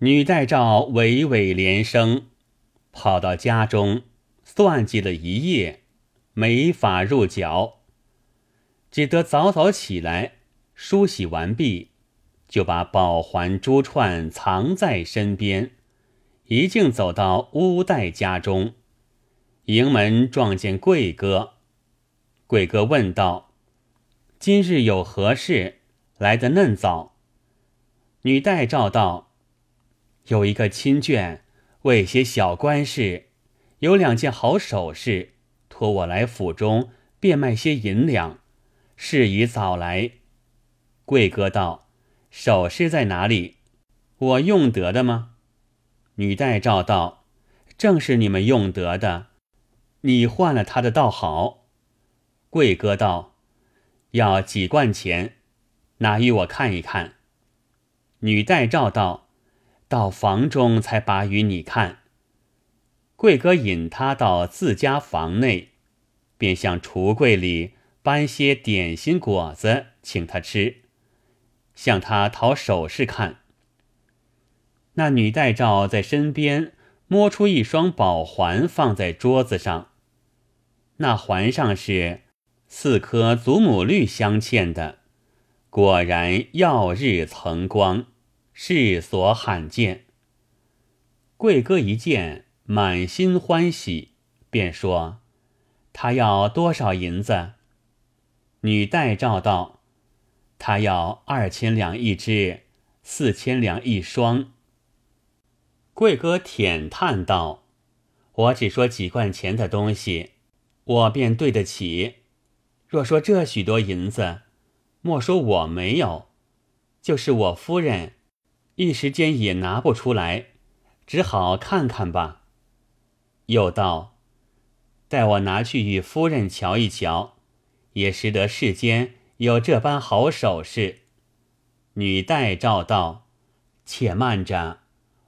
女戴诏娓娓连声，跑到家中算计了一夜，没法入脚，只得早早起来梳洗完毕，就把宝环珠串藏在身边，一径走到乌代家中，迎门撞见贵哥。贵哥问道：“今日有何事？来得嫩早？”女戴诏道。有一个亲眷为些小官事，有两件好首饰，托我来府中变卖些银两，事宜早来。贵哥道：“首饰在哪里？我用得的吗？”女代照道：“正是你们用得的，你换了他的倒好。”贵哥道：“要几贯钱？拿与我看一看。”女代照道。到房中才把与你看。贵哥引他到自家房内，便向橱柜里搬些点心果子请他吃，向他讨首饰看。那女戴照在身边摸出一双宝环，放在桌子上。那环上是四颗祖母绿镶嵌的，果然耀日曾光。世所罕见。贵哥一见，满心欢喜，便说：“他要多少银子？”女代诏道：“他要二千两一只，四千两一双。”贵哥舔叹道：“我只说几贯钱的东西，我便对得起；若说这许多银子，莫说我没有，就是我夫人。”一时间也拿不出来，只好看看吧。又道：“待我拿去与夫人瞧一瞧，也识得世间有这般好首饰。”女戴照道：“且慢着，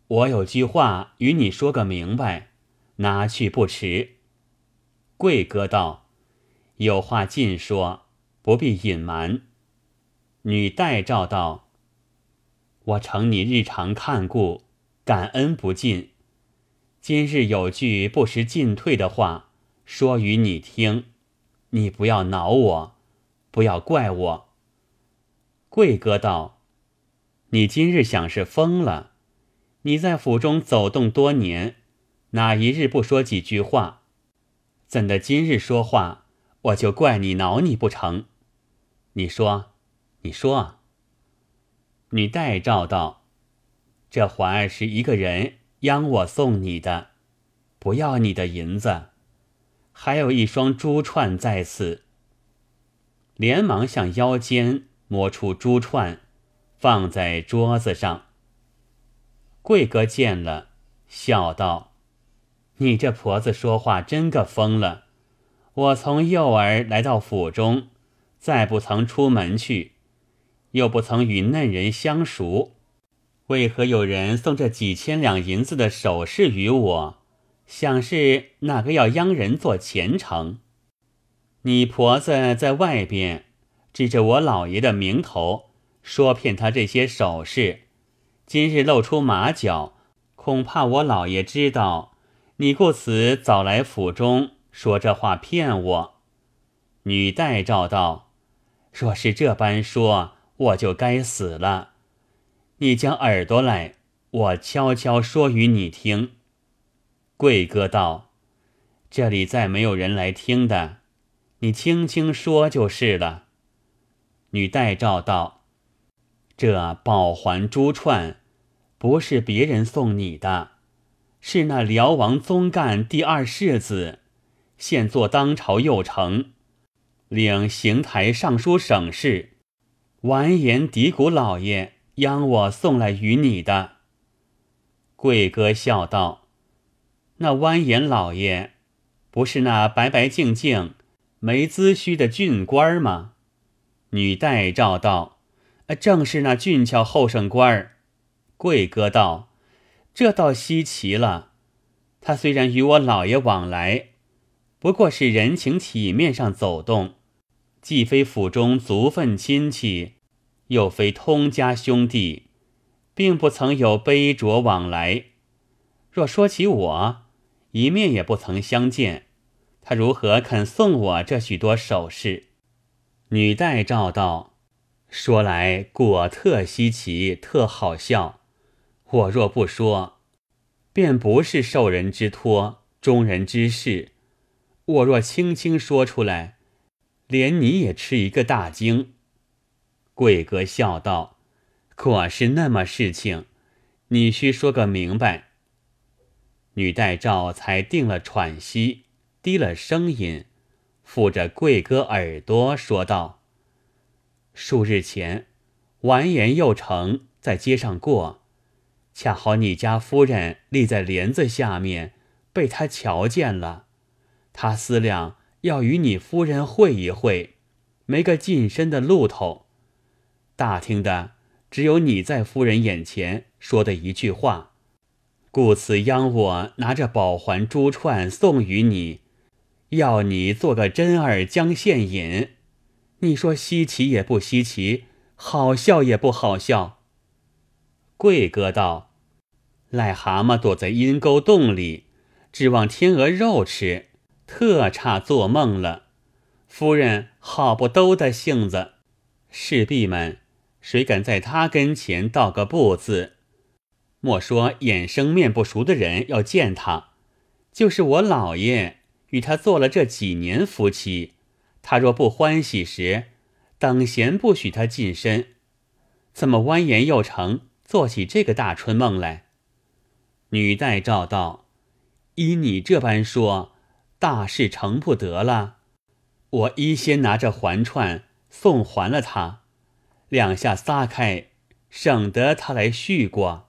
我有句话与你说个明白，拿去不迟。”贵哥道：“有话尽说，不必隐瞒。”女戴照道。我承你日常看顾，感恩不尽。今日有句不时进退的话，说与你听，你不要恼我，不要怪我。贵哥道：“你今日想是疯了？你在府中走动多年，哪一日不说几句话？怎的今日说话，我就怪你恼你不成？你说，你说。”女代诏道：“这环儿是一个人央我送你的，不要你的银子，还有一双珠串在此。”连忙向腰间摸出珠串，放在桌子上。贵哥见了，笑道：“你这婆子说话真个疯了！我从幼儿来到府中，再不曾出门去。”又不曾与嫩人相熟，为何有人送这几千两银子的首饰与我？想是哪个要央人做前程？你婆子在外边指着我老爷的名头，说骗他这些首饰，今日露出马脚，恐怕我老爷知道，你故此早来府中说这话骗我。女代诏道：若是这般说。我就该死了！你将耳朵来，我悄悄说与你听。贵哥道：“这里再没有人来听的，你轻轻说就是了。”女代诏道：“这宝环珠串，不是别人送你的，是那辽王宗干第二世子，现做当朝右丞，领刑台尚书省事。”完颜嫡古老爷央我送来与你的。贵哥笑道：“那完颜老爷，不是那白白净净、没资须的俊官吗？”女代诏道：“正是那俊俏后生官儿。”贵哥道：“这倒稀奇了。他虽然与我老爷往来，不过是人情体面上走动。”既非府中族分亲戚，又非通家兄弟，并不曾有杯酌往来。若说起我，一面也不曾相见，他如何肯送我这许多首饰？”女戴照道：“说来果特稀奇，特好笑。我若不说，便不是受人之托，忠人之事。我若轻轻说出来，连你也吃一个大惊。”贵哥笑道：“果是那么事情，你须说个明白。”女代照才定了喘息，低了声音。附着贵哥耳朵说道：“数日前，完颜右丞在街上过，恰好你家夫人立在帘子下面，被他瞧见了。他思量要与你夫人会一会，没个近身的路头。打听的只有你在夫人眼前说的一句话，故此央我拿着宝环珠串送与你。”要你做个真儿将现引，你说稀奇也不稀奇，好笑也不好笑。贵哥道：“癞蛤蟆躲在阴沟洞里，指望天鹅肉吃，特差做梦了。夫人好不兜的性子，侍婢们谁敢在他跟前道个不字？莫说眼生面不熟的人要见他，就是我老爷。”与他做了这几年夫妻，他若不欢喜时，等闲不许他近身。怎么蜿蜒又成，做起这个大春梦来？女代照道：“依你这般说，大事成不得了。我一先拿着环串送还了他，两下撒开，省得他来续过。”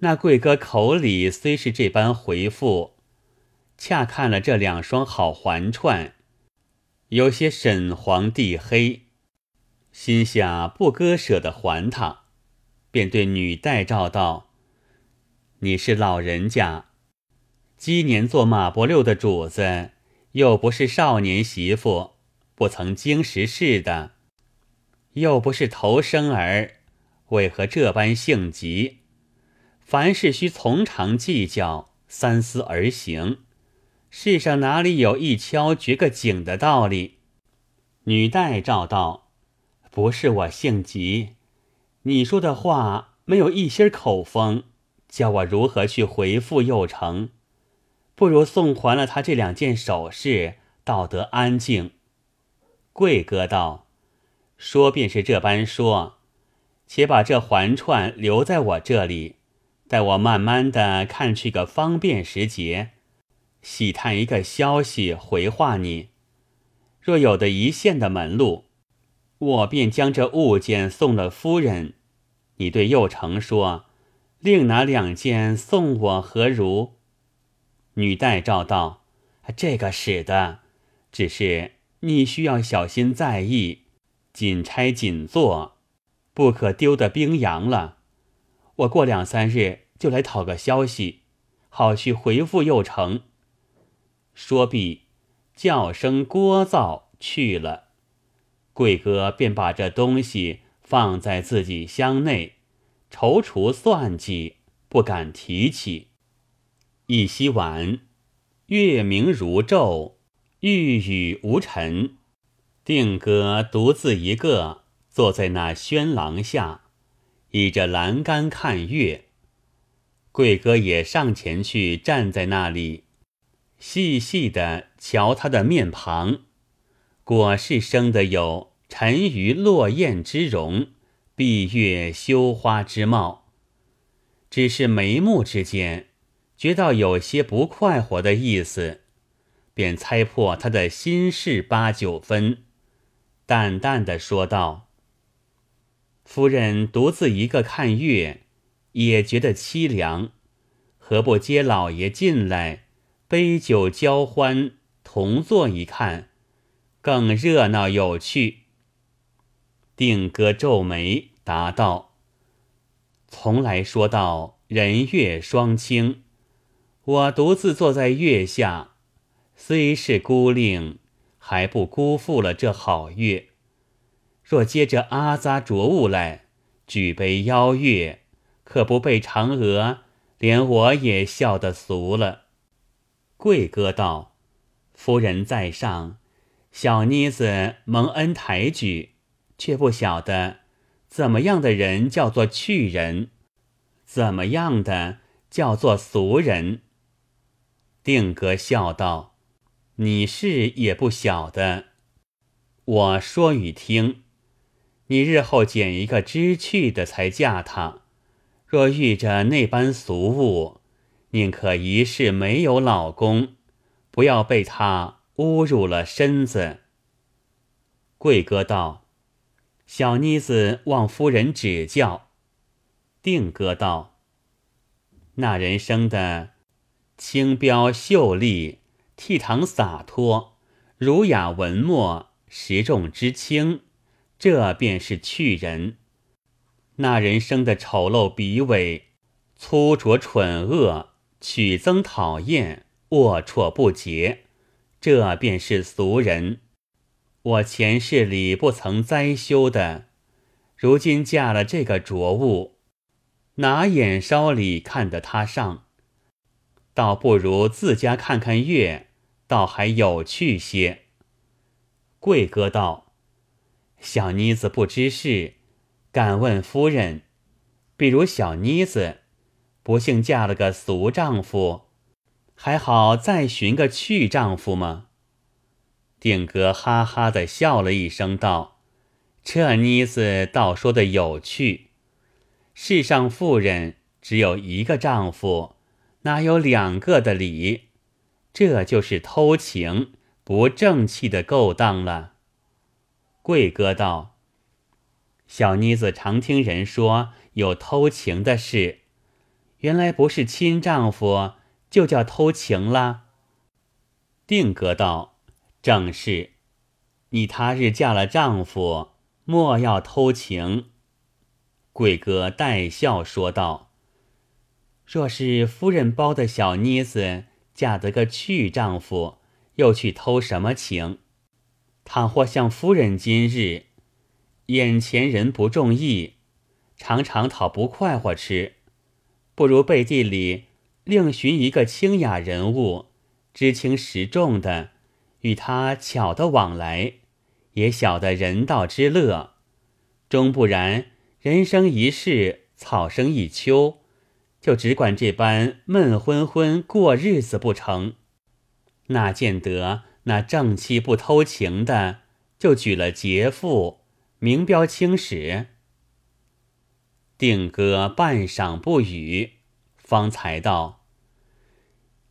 那贵哥口里虽是这般回复。恰看了这两双好环串，有些沈黄地黑，心下不割舍得还他，便对女代照道：“你是老人家，今年做马伯六的主子，又不是少年媳妇，不曾经识事的，又不是头生儿，为何这般性急？凡事须从长计较，三思而行。”世上哪里有一敲绝个井的道理？女代照道：“不是我性急，你说的话没有一些口风，叫我如何去回复又成？不如送还了他这两件首饰，倒得安静。”贵哥道：“说便是这般说，且把这环串留在我这里，待我慢慢的看去个方便时节。”细探一个消息回话你，若有的一线的门路，我便将这物件送了夫人。你对幼成说，另拿两件送我何如？女代照道：“这个使的，只是你需要小心在意，紧拆紧做，不可丢得冰洋了。我过两三日就来讨个消息，好去回复右丞。”说毕，叫声聒噪去了。贵哥便把这东西放在自己箱内，踌躇算计，不敢提起。一夕晚，月明如昼，玉宇无尘。定哥独自一个坐在那轩廊下，倚着栏杆看月。贵哥也上前去站在那里。细细的瞧他的面庞，果是生得有沉鱼落雁之容，闭月羞花之貌。只是眉目之间，觉到有些不快活的意思，便猜破他的心事八九分，淡淡的说道：“夫人独自一个看月，也觉得凄凉，何不接老爷进来？”杯酒交欢，同坐一看，更热闹有趣。定哥皱眉答道：“从来说到人月双清，我独自坐在月下，虽是孤零，还不辜负了这好月。若接着阿扎着物来，举杯邀月，可不被嫦娥，连我也笑得俗了。贵哥道：“夫人在上，小妮子蒙恩抬举，却不晓得怎么样的人叫做去人，怎么样的叫做俗人。”定格笑道：“你是也不晓得。我说与听。”你日后捡一个知趣的才嫁他，若遇着那般俗物，宁可一世没有老公，不要被他侮辱了身子。贵哥道：“小妮子望夫人指教。”定哥道：“那人生的轻标秀丽，倜傥洒脱，儒雅文墨，实重之轻。”这便是趣人，那人生的丑陋鄙微、粗拙蠢恶、曲增讨厌、龌龊不洁，这便是俗人。我前世里不曾栽修的，如今嫁了这个浊物，哪眼梢里看得他上？倒不如自家看看月，倒还有趣些。贵哥道。小妮子不知事，敢问夫人：比如小妮子，不幸嫁了个俗丈夫，还好再寻个趣丈夫吗？定格哈哈的笑了一声，道：“这妮子倒说的有趣。世上妇人只有一个丈夫，哪有两个的理？这就是偷情，不正气的勾当了。”贵哥道：“小妮子常听人说有偷情的事，原来不是亲丈夫，就叫偷情了。”定哥道：“正是，你他日嫁了丈夫，莫要偷情。”贵哥带笑说道：“若是夫人包的小妮子嫁得个去丈夫，又去偷什么情？”倘或像夫人今日，眼前人不中意，常常讨不快活吃，不如背地里另寻一个清雅人物，知轻识重的，与他巧的往来，也晓得人道之乐。终不然，人生一世，草生一秋，就只管这般闷昏昏过日子不成？那见得？那正妻不偷情的，就举了劫妇，明标青史。定哥半晌不语，方才道：“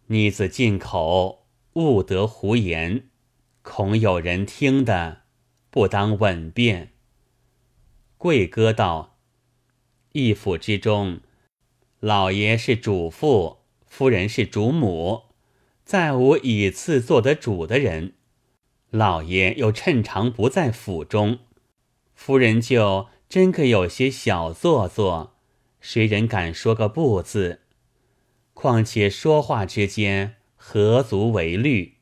妮子进口，勿得胡言，恐有人听的，不当稳便。”贵哥道：“一府之中，老爷是主父，夫人是主母。”再无以次做得主的人，老爷又趁长不在府中，夫人就真个有些小做作，谁人敢说个不字？况且说话之间何足为虑？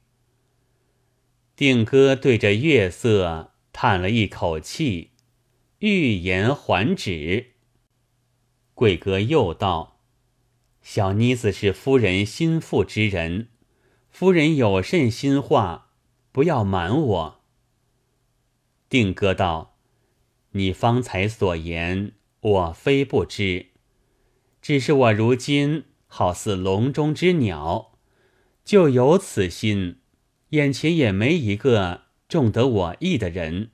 定哥对着月色叹了一口气，欲言还止。贵哥又道：“小妮子是夫人心腹之人。”夫人有甚心话，不要瞒我。定哥道：“你方才所言，我非不知，只是我如今好似笼中之鸟，就有此心，眼前也没一个中得我意的人，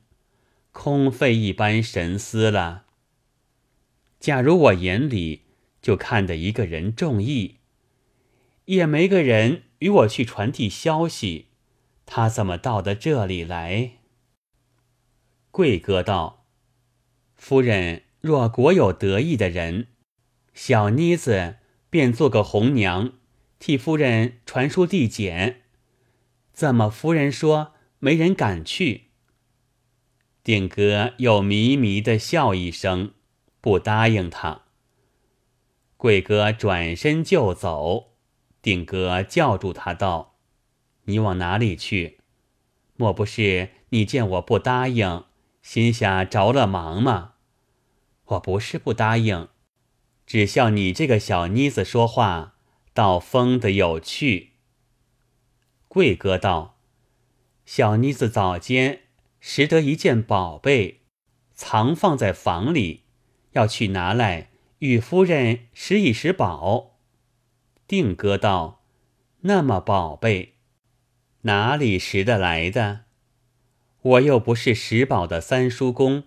空费一般神思了。假如我眼里就看得一个人中意，也没个人。”与我去传递消息，他怎么到的这里来？贵哥道：“夫人若果有得意的人，小妮子便做个红娘，替夫人传书递简。怎么夫人说没人敢去？”定哥又迷迷的笑一声，不答应他。贵哥转身就走。定哥叫住他道：“你往哪里去？莫不是你见我不答应，心下着了忙吗？我不是不答应，只笑你这个小妮子说话倒疯的有趣。”贵哥道：“小妮子早间拾得一件宝贝，藏放在房里，要去拿来与夫人拾一拾宝。”定哥道：“那么宝贝，哪里拾得来的？我又不是拾宝的三叔公。”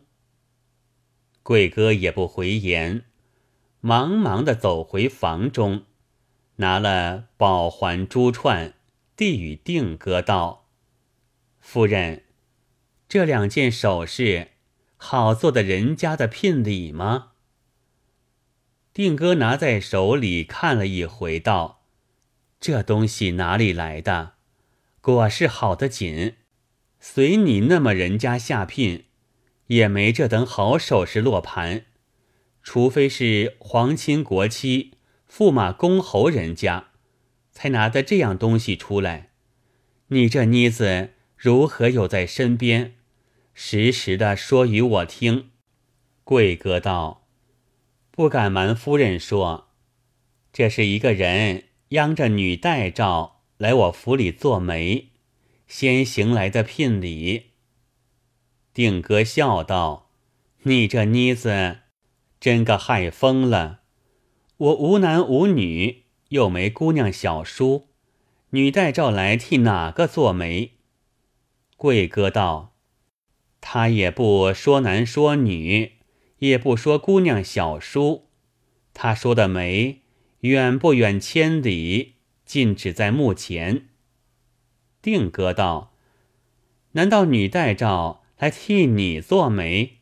贵哥也不回言，忙忙的走回房中，拿了宝环珠串，递与定哥道：“夫人，这两件首饰，好做的人家的聘礼吗？”定哥拿在手里看了一回，道：“这东西哪里来的？果是好的紧，随你那么人家下聘。”也没这等好首饰落盘，除非是皇亲国戚、驸马公侯人家，才拿得这样东西出来。你这妮子如何有在身边，时时的说与我听？贵哥道：“不敢瞒夫人说，这是一个人央着女代诏来我府里做媒，先行来的聘礼。”定哥笑道：“你这妮子，真个害疯了！我无男无女，又没姑娘小叔，女代召来替哪个做媒？”贵哥道：“他也不说男说女，也不说姑娘小叔，他说的媒，远不远千里，尽只在目前。”定哥道：“难道女代召？”来替你做媒，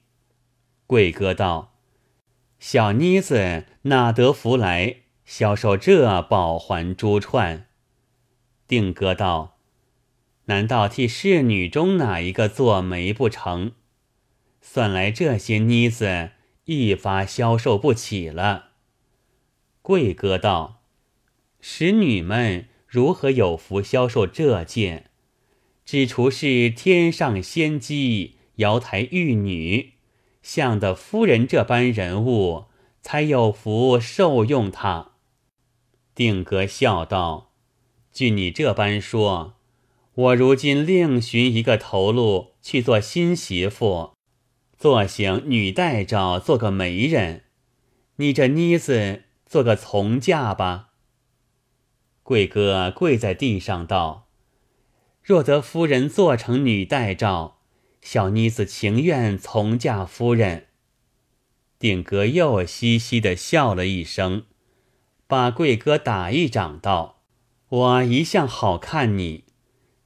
贵哥道：“小妮子哪得福来销售这宝环珠串？”定哥道：“难道替侍女中哪一个做媒不成？算来这些妮子一发消受不起了。”贵哥道：“使女们如何有福消受这件？”只除是天上仙姬、瑶台玉女，像的夫人这般人物，才有福受用他。定格笑道：“据你这般说，我如今另寻一个头路去做新媳妇，做行女代诏，做个媒人。你这妮子做个从嫁吧。”贵哥跪在地上道。若得夫人做成女代诏，小妮子情愿从嫁夫人。定格又嘻嘻的笑了一声，把贵哥打一掌，道：“我一向好看你，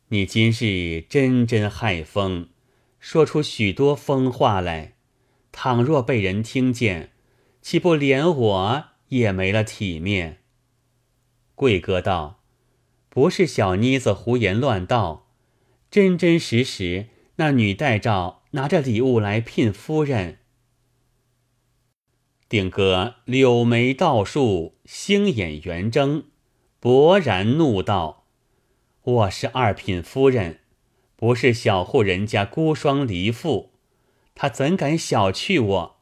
你今日真真害疯，说出许多疯话来。倘若被人听见，岂不连我也没了体面？”贵哥道。不是小妮子胡言乱道，真真实实，那女代诏拿着礼物来聘夫人。定哥柳眉倒竖，星眼圆睁，勃然怒道：“我是二品夫人，不是小户人家孤孀离妇，他怎敢小觑我，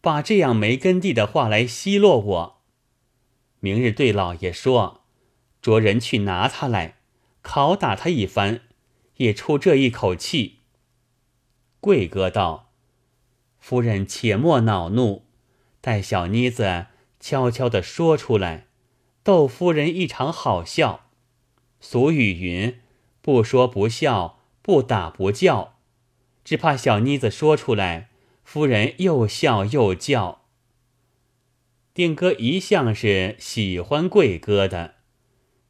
把这样没根蒂的话来奚落我？明日对老爷说。”着人去拿他来，拷打他一番，也出这一口气。贵哥道：“夫人且莫恼怒，待小妮子悄悄的说出来，逗夫人一场好笑。俗语云：不说不笑，不打不叫。只怕小妮子说出来，夫人又笑又叫。定哥一向是喜欢贵哥的。”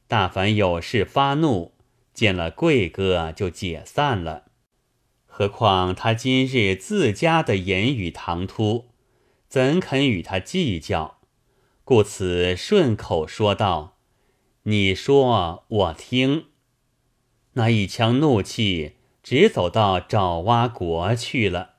大凡有事发怒，见了贵哥就解散了。何况他今日自家的言语唐突，怎肯与他计较？故此顺口说道：“你说我听。”那一腔怒气直走到爪哇国去了。